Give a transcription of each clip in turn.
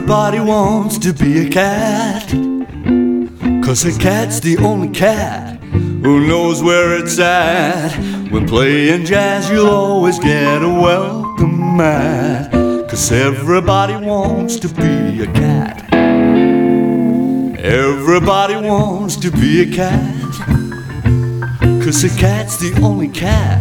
Everybody wants to be a cat. Cause a cat's the only cat who knows where it's at. When playing jazz, you'll always get a welcome mat. Cause everybody wants to be a cat. Everybody wants to be a cat. Cause a cat's the only cat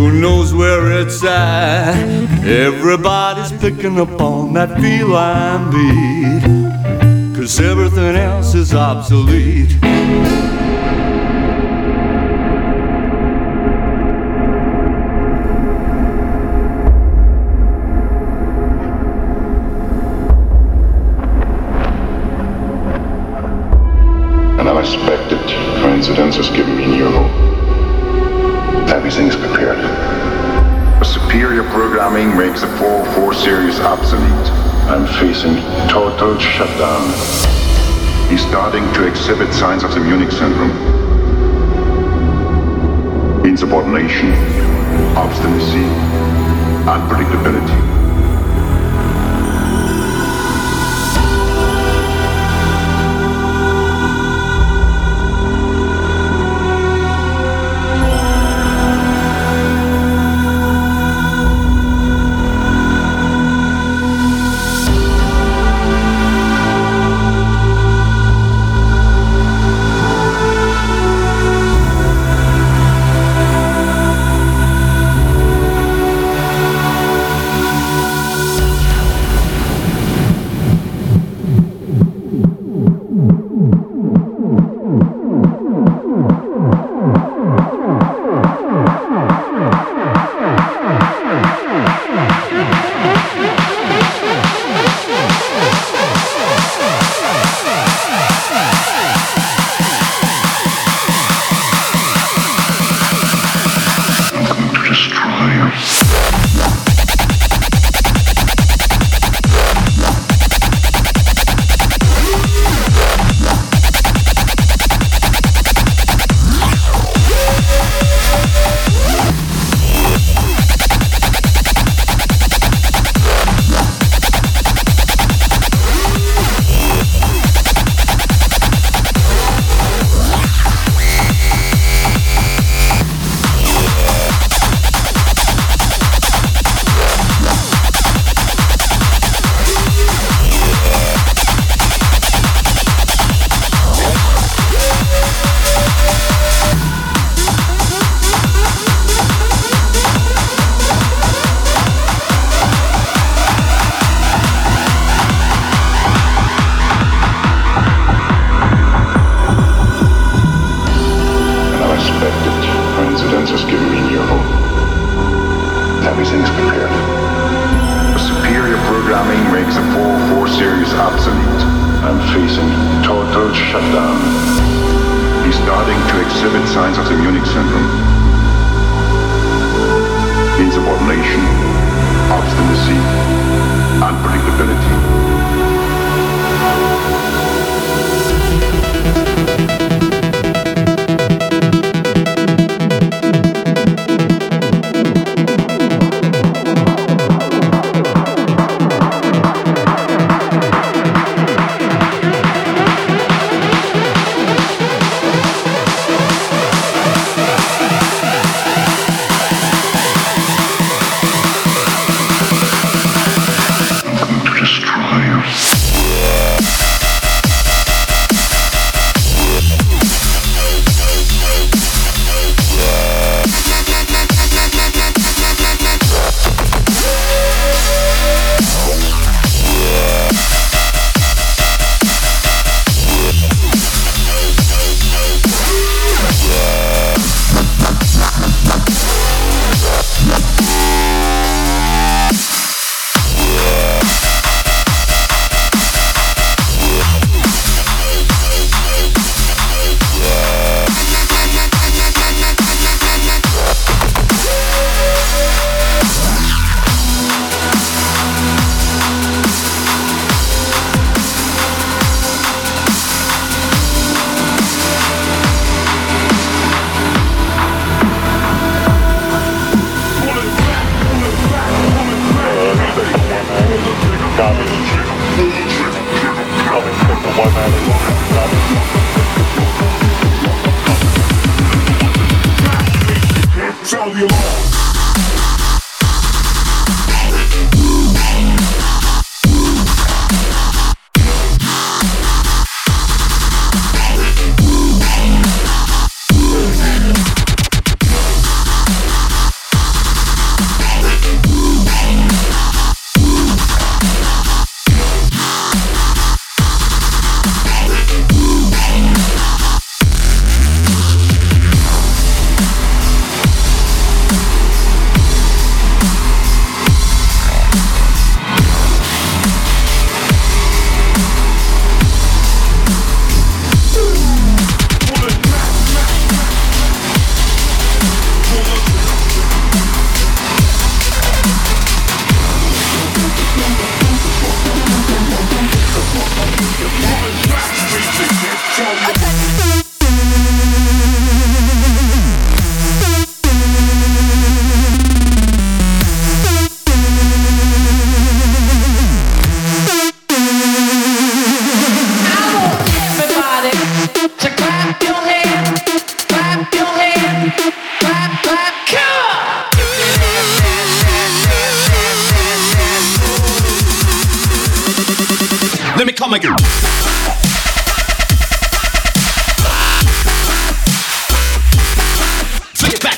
who knows where it's at. Everybody's picking up on that feline beat. Cause everything else is obsolete. Total shutdown. He's starting to exhibit signs of the Munich syndrome. Insubordination, obstinacy, unpredictability.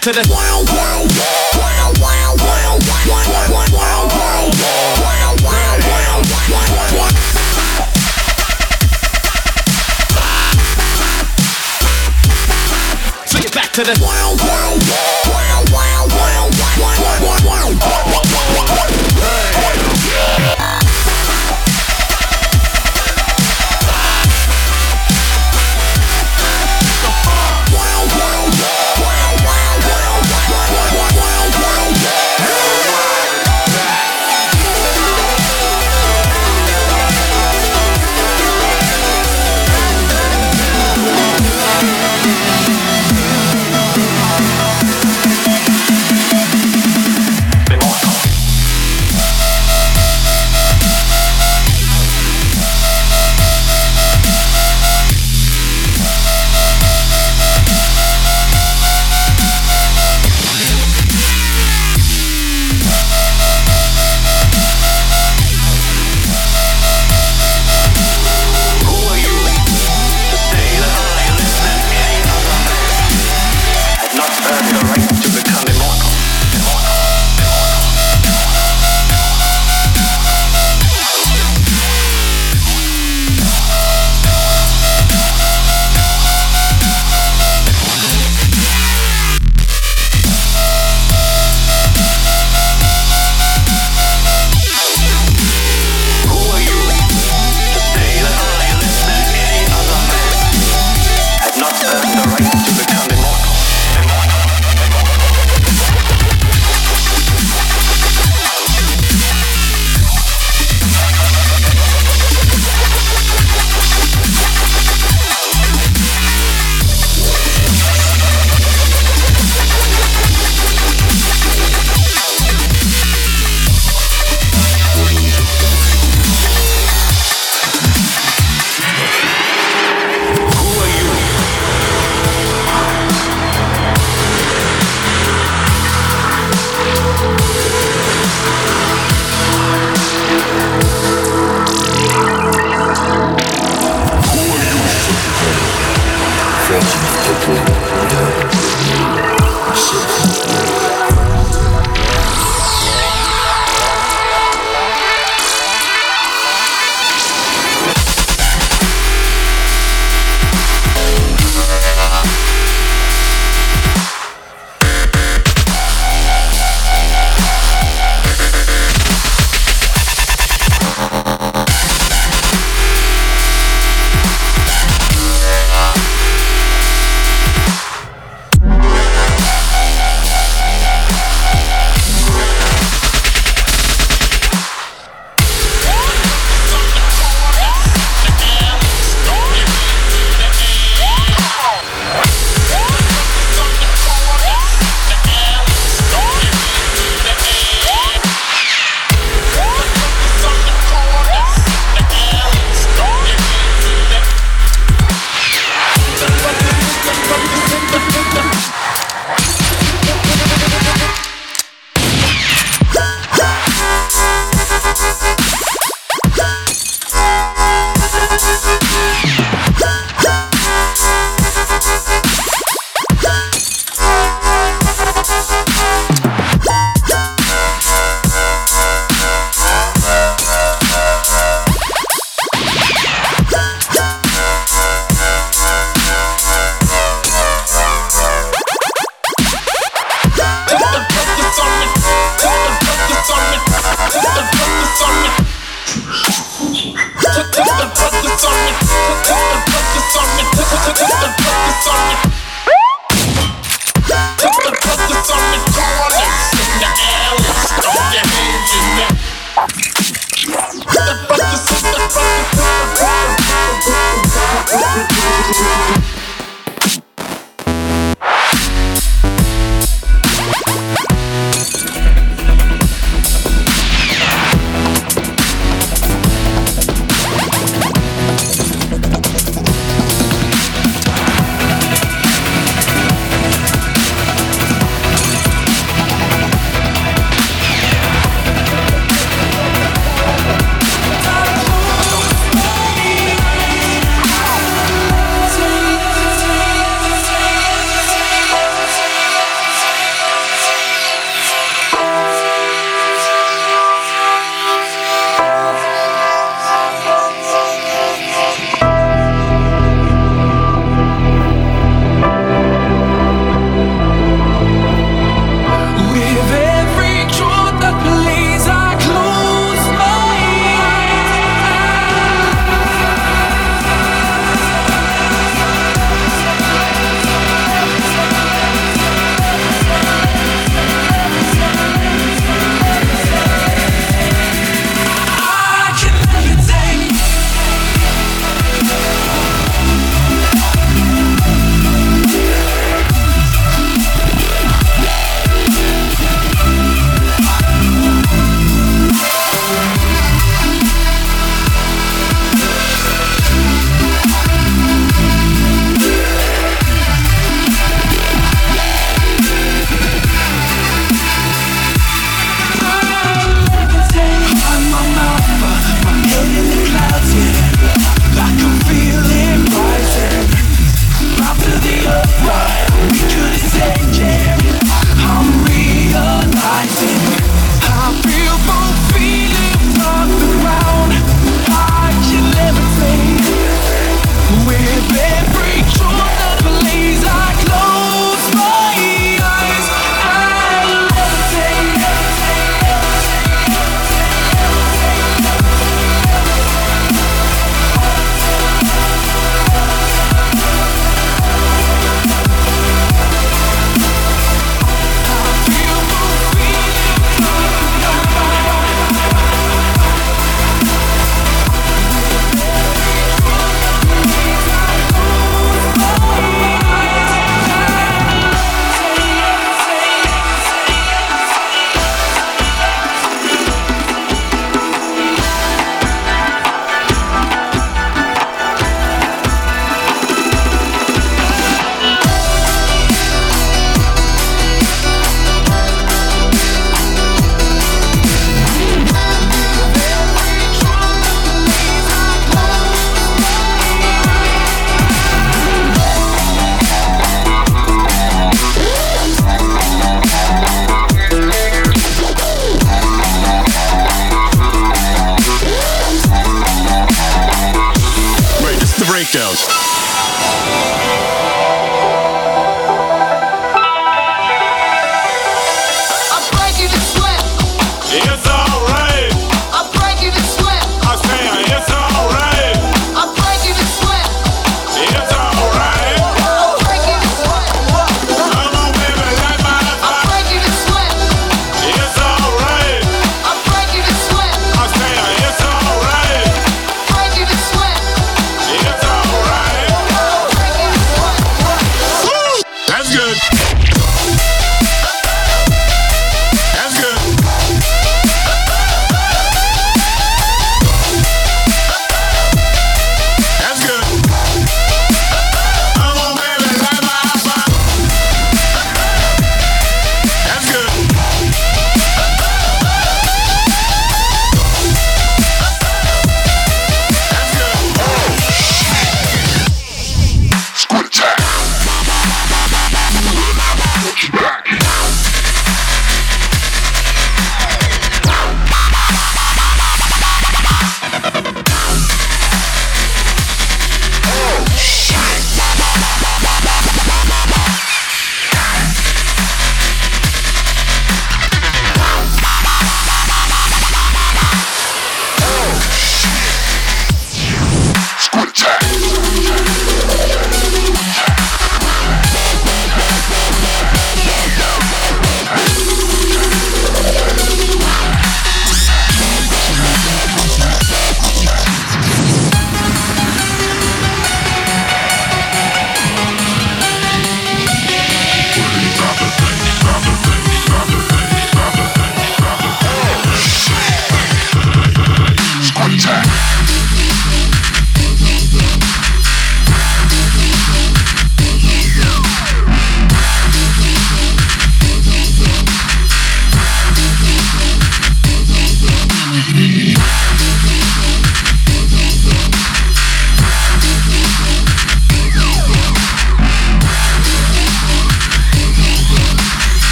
back to the wild, wild, wild, wild, wild, wild, wild, wild, back to the wild, wild, wild, wild, wild, wild, wild, wild, wild.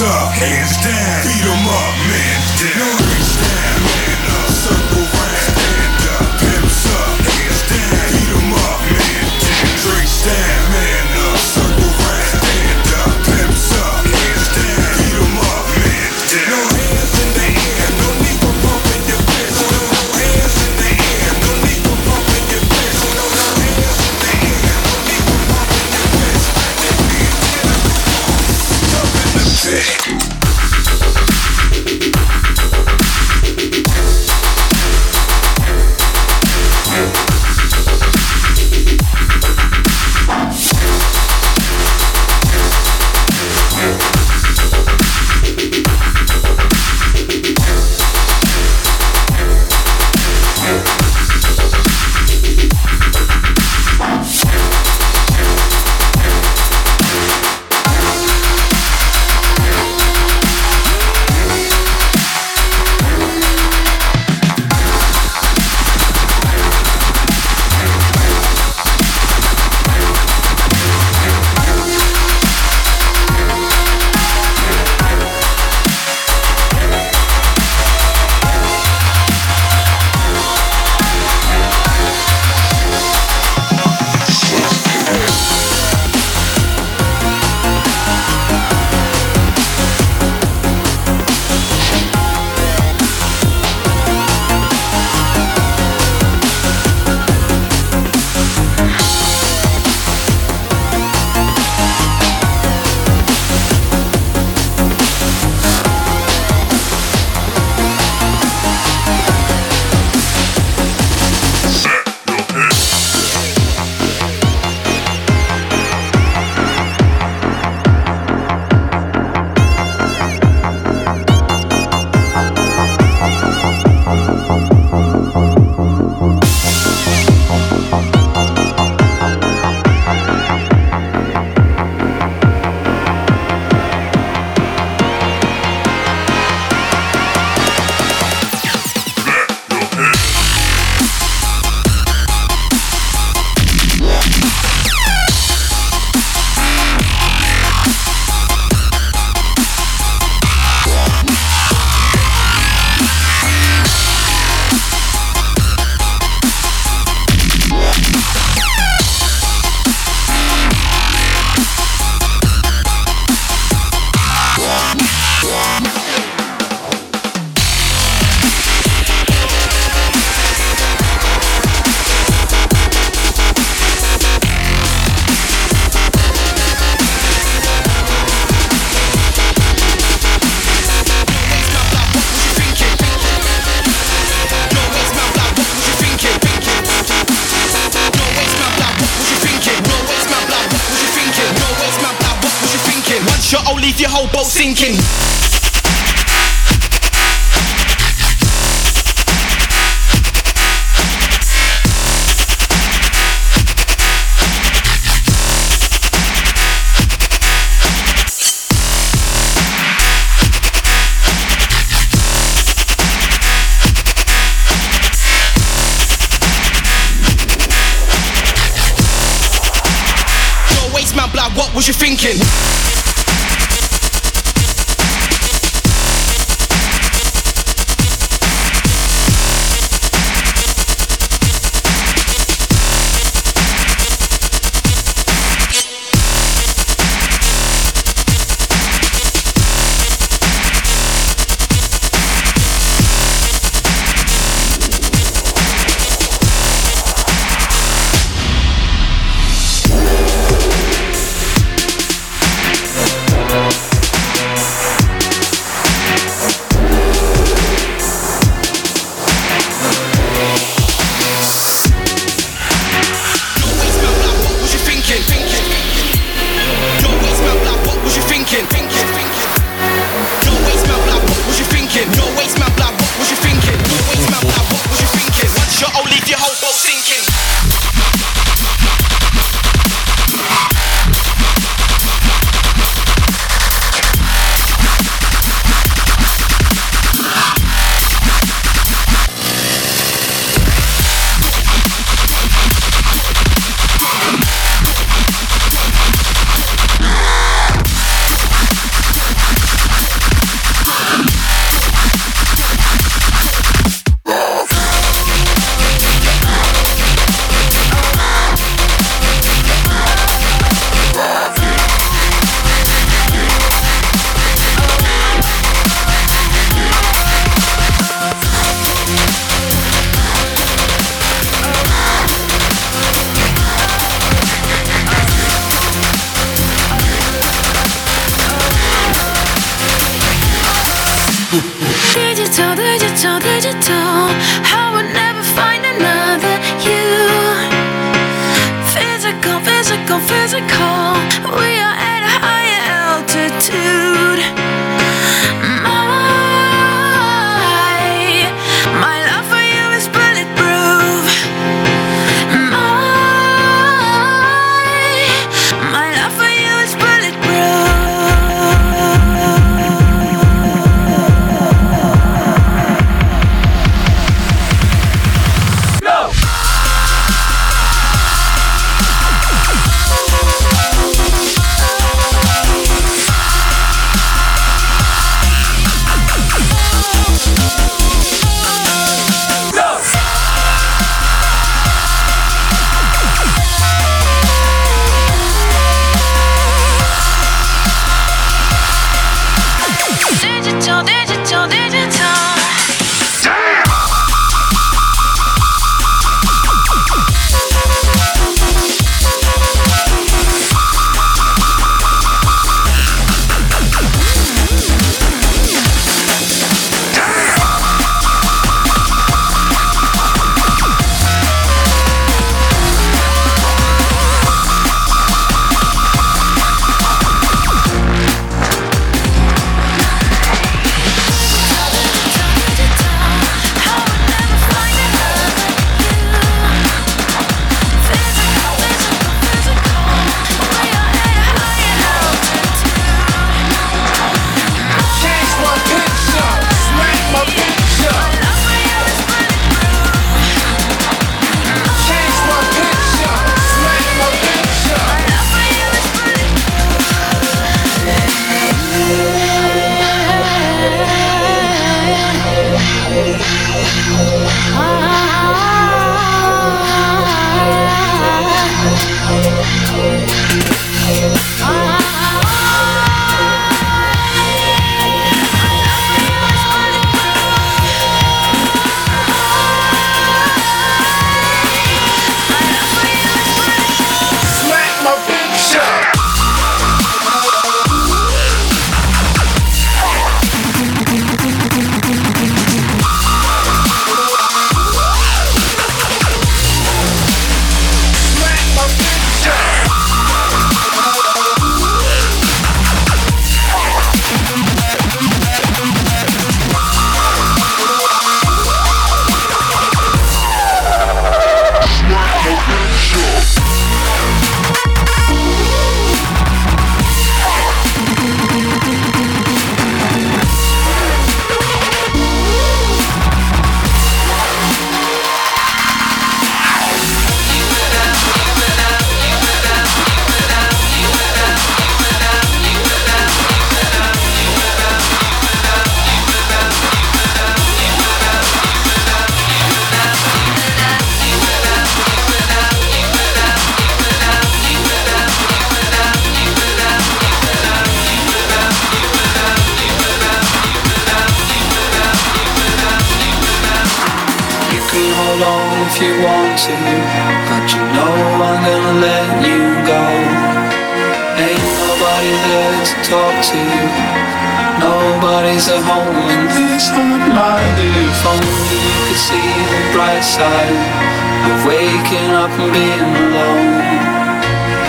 Up, hands down, beat 'em up, man down. Trace heart is a hole and it's not mine If only you could see the bright side Of waking up and being alone.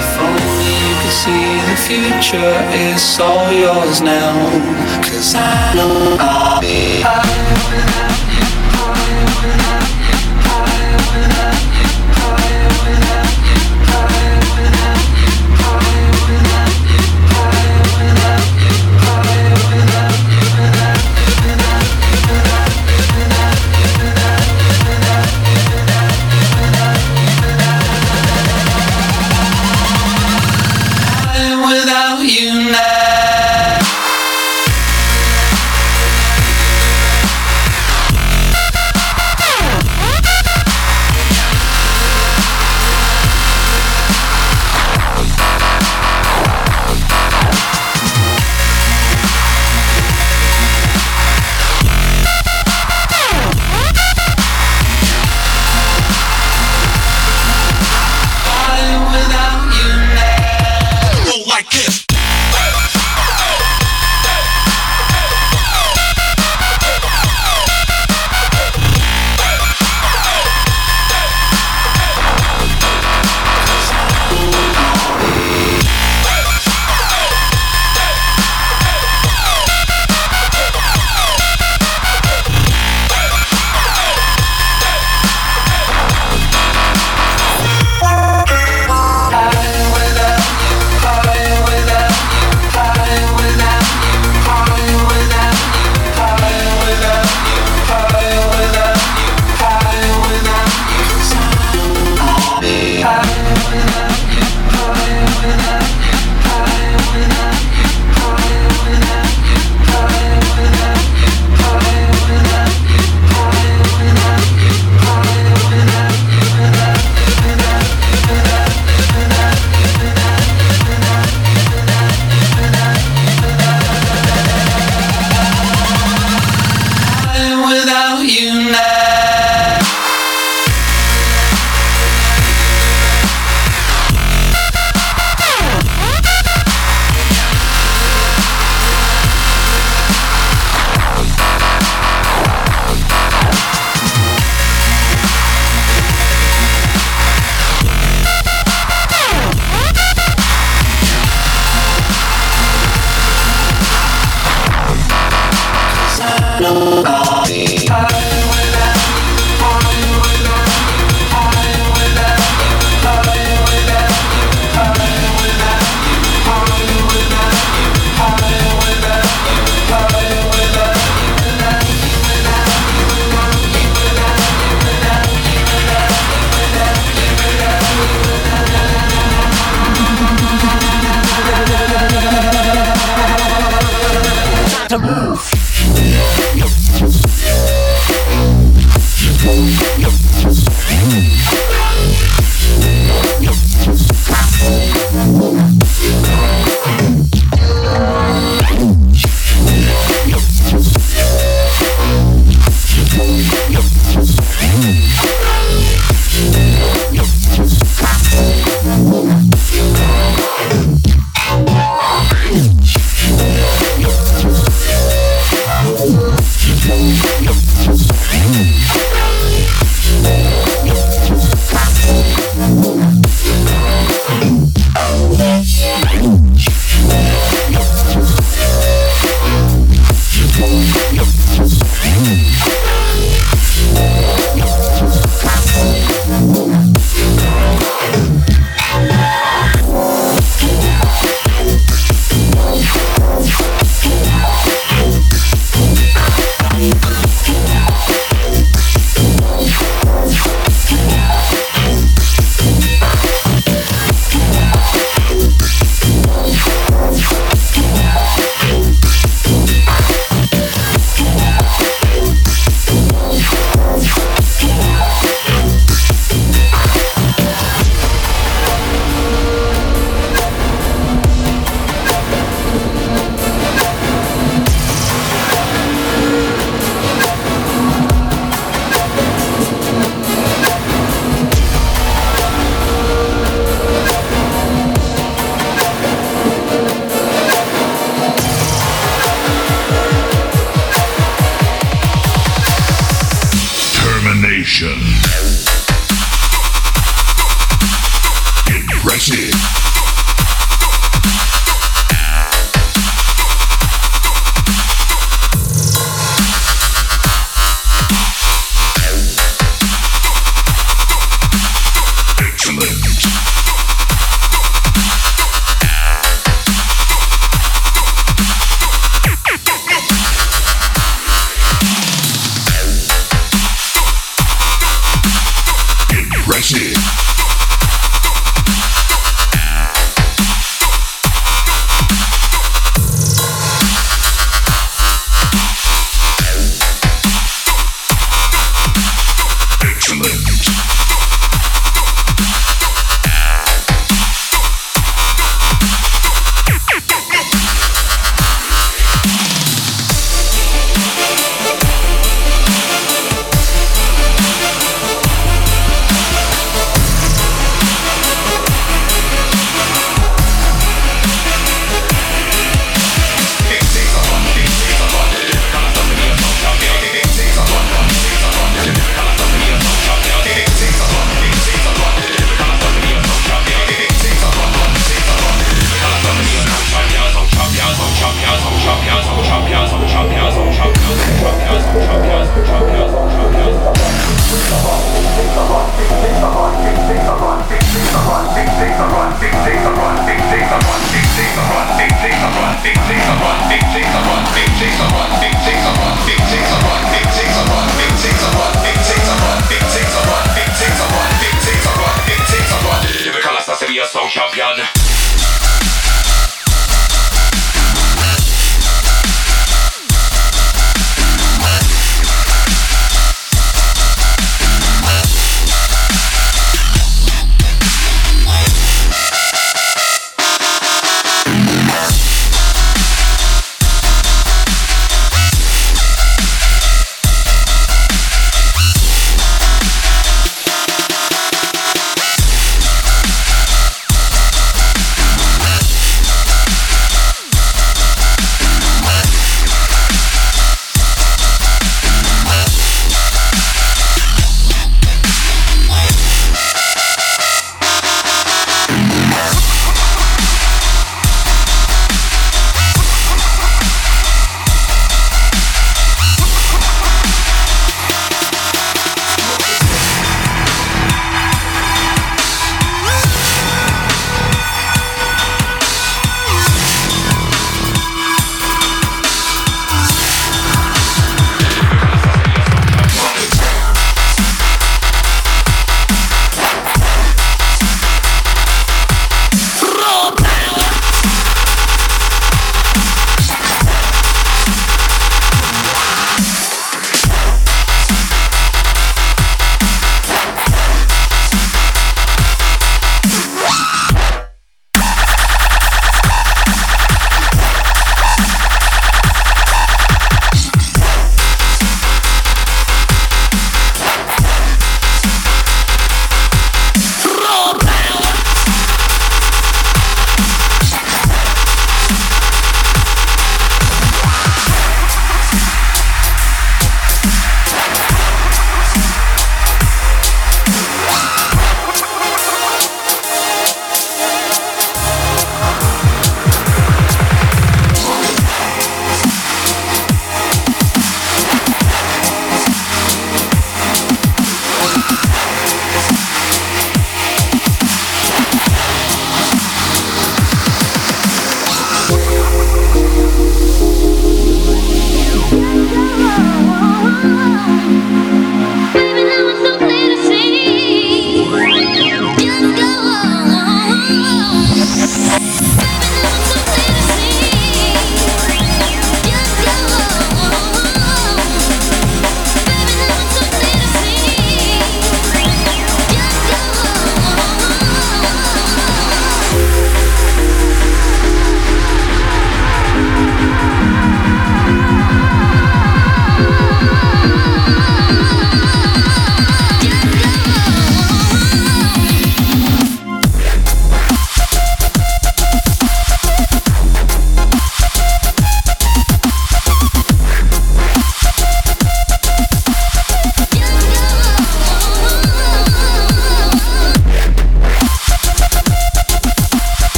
If only you could see the future is all yours now. Cause I know I'll be.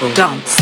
people dance.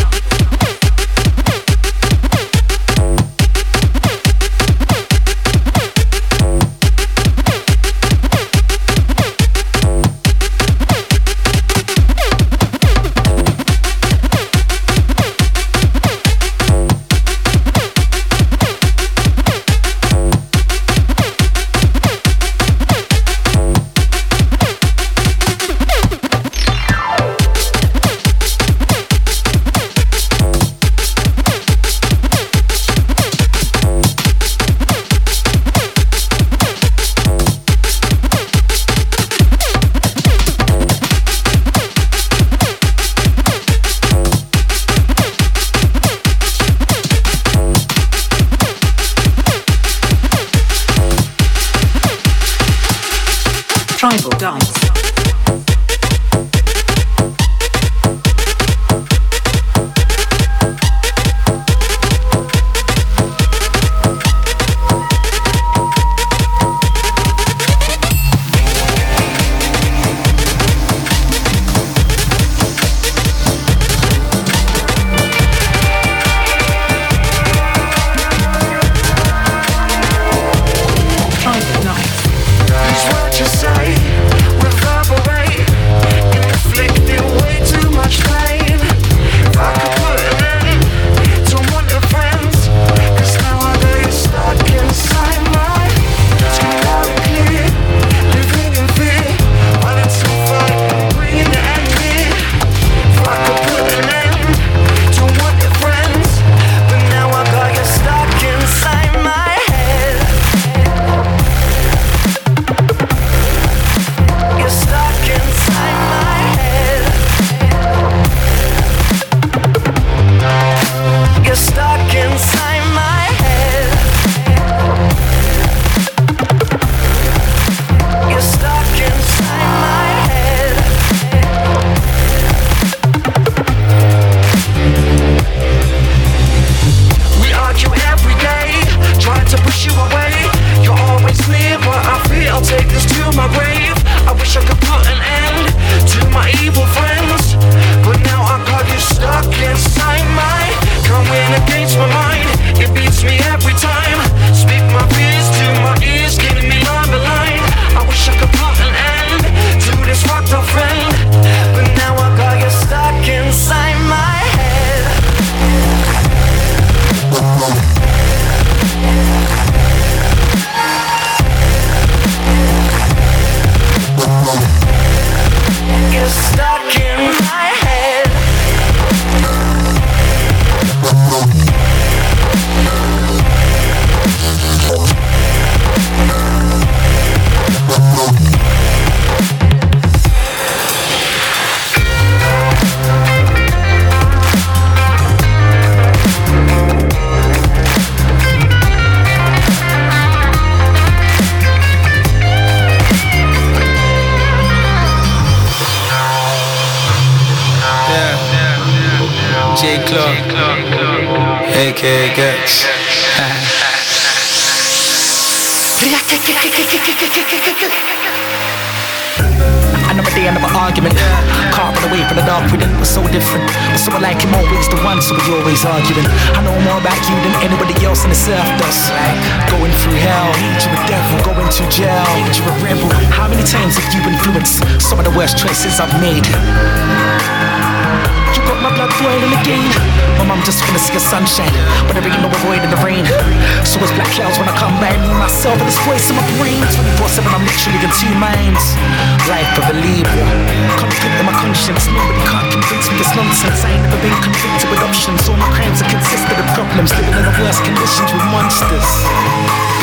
I'm in the worst conditions with monsters.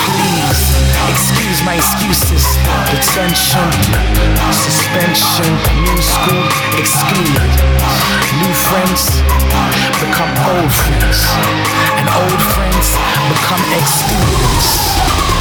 Please, excuse my excuses. Detention, suspension, new school, excuse. New friends become old friends, and old friends become ex.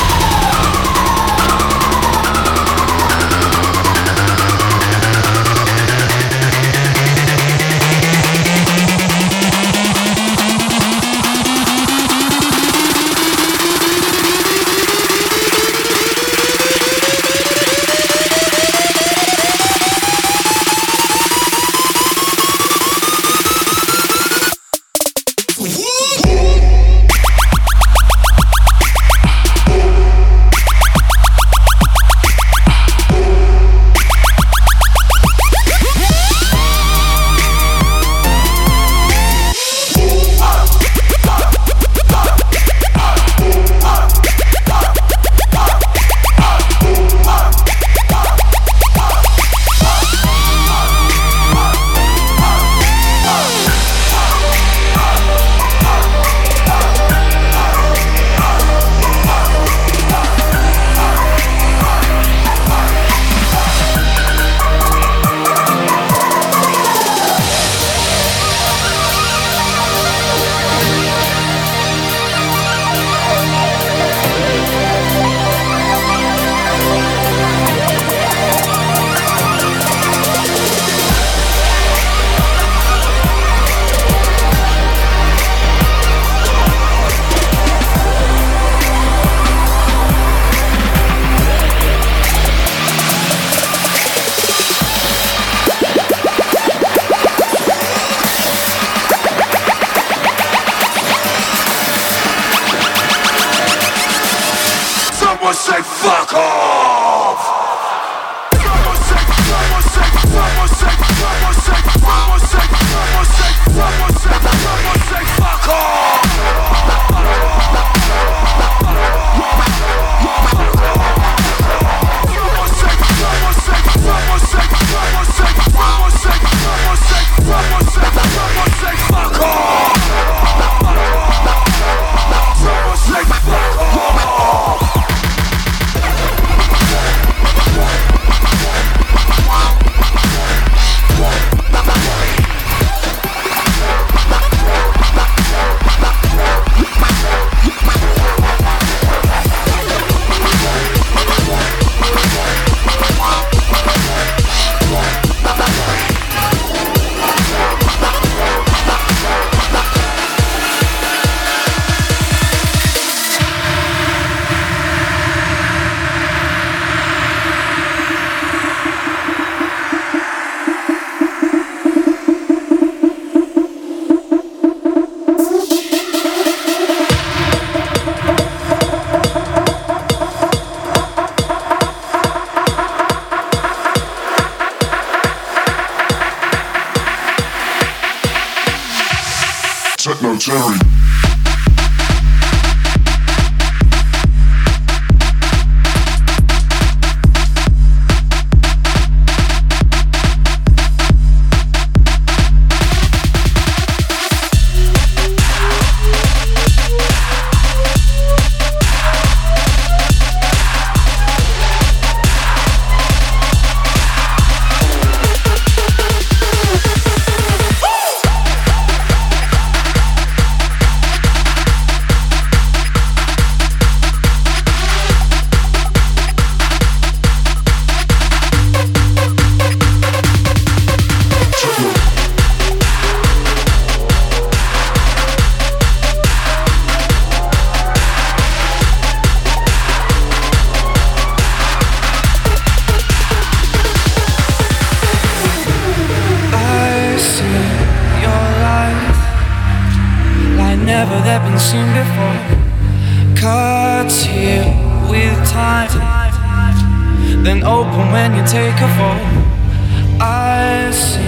I see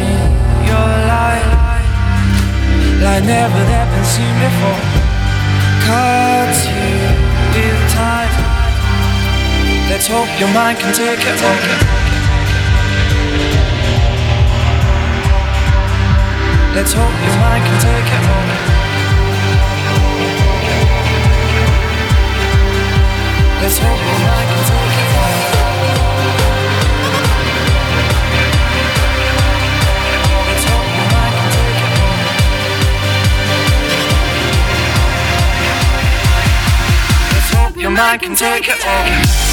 your light like never seen before. Here with time. Let's hope your mind can take it. Let's hope your mind can take it. Let's hope your mind your mind can take it all.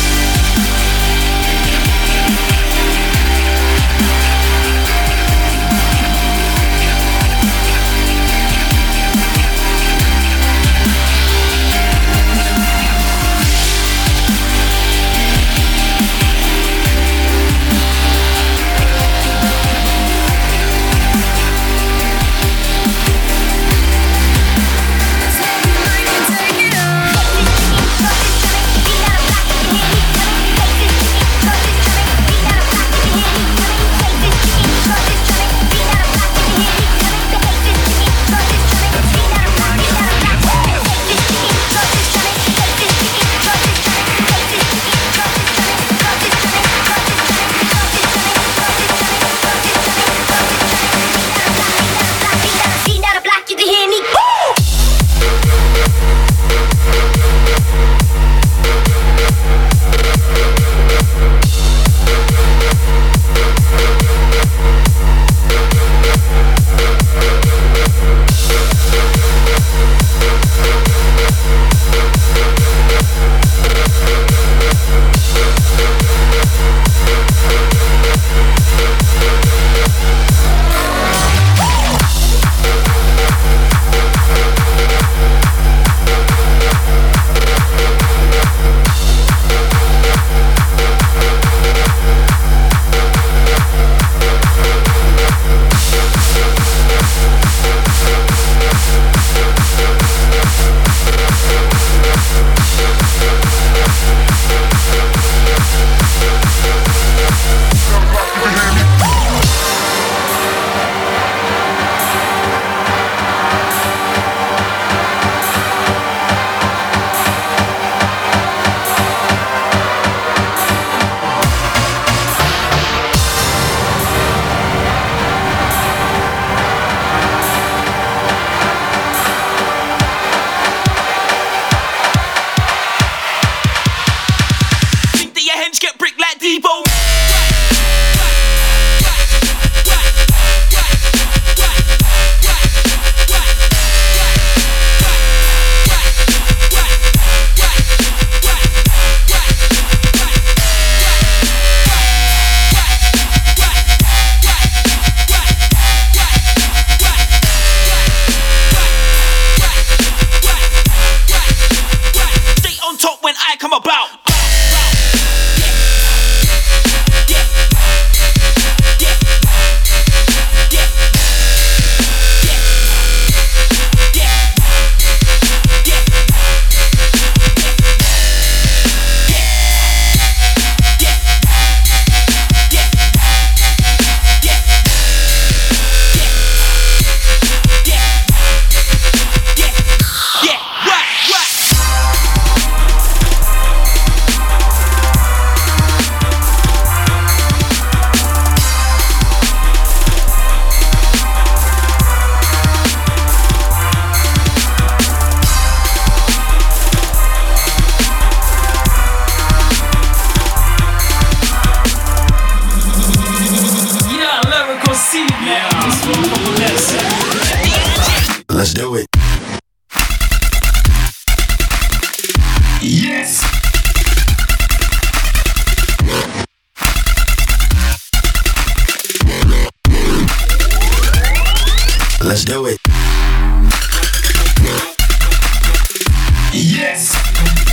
Yes.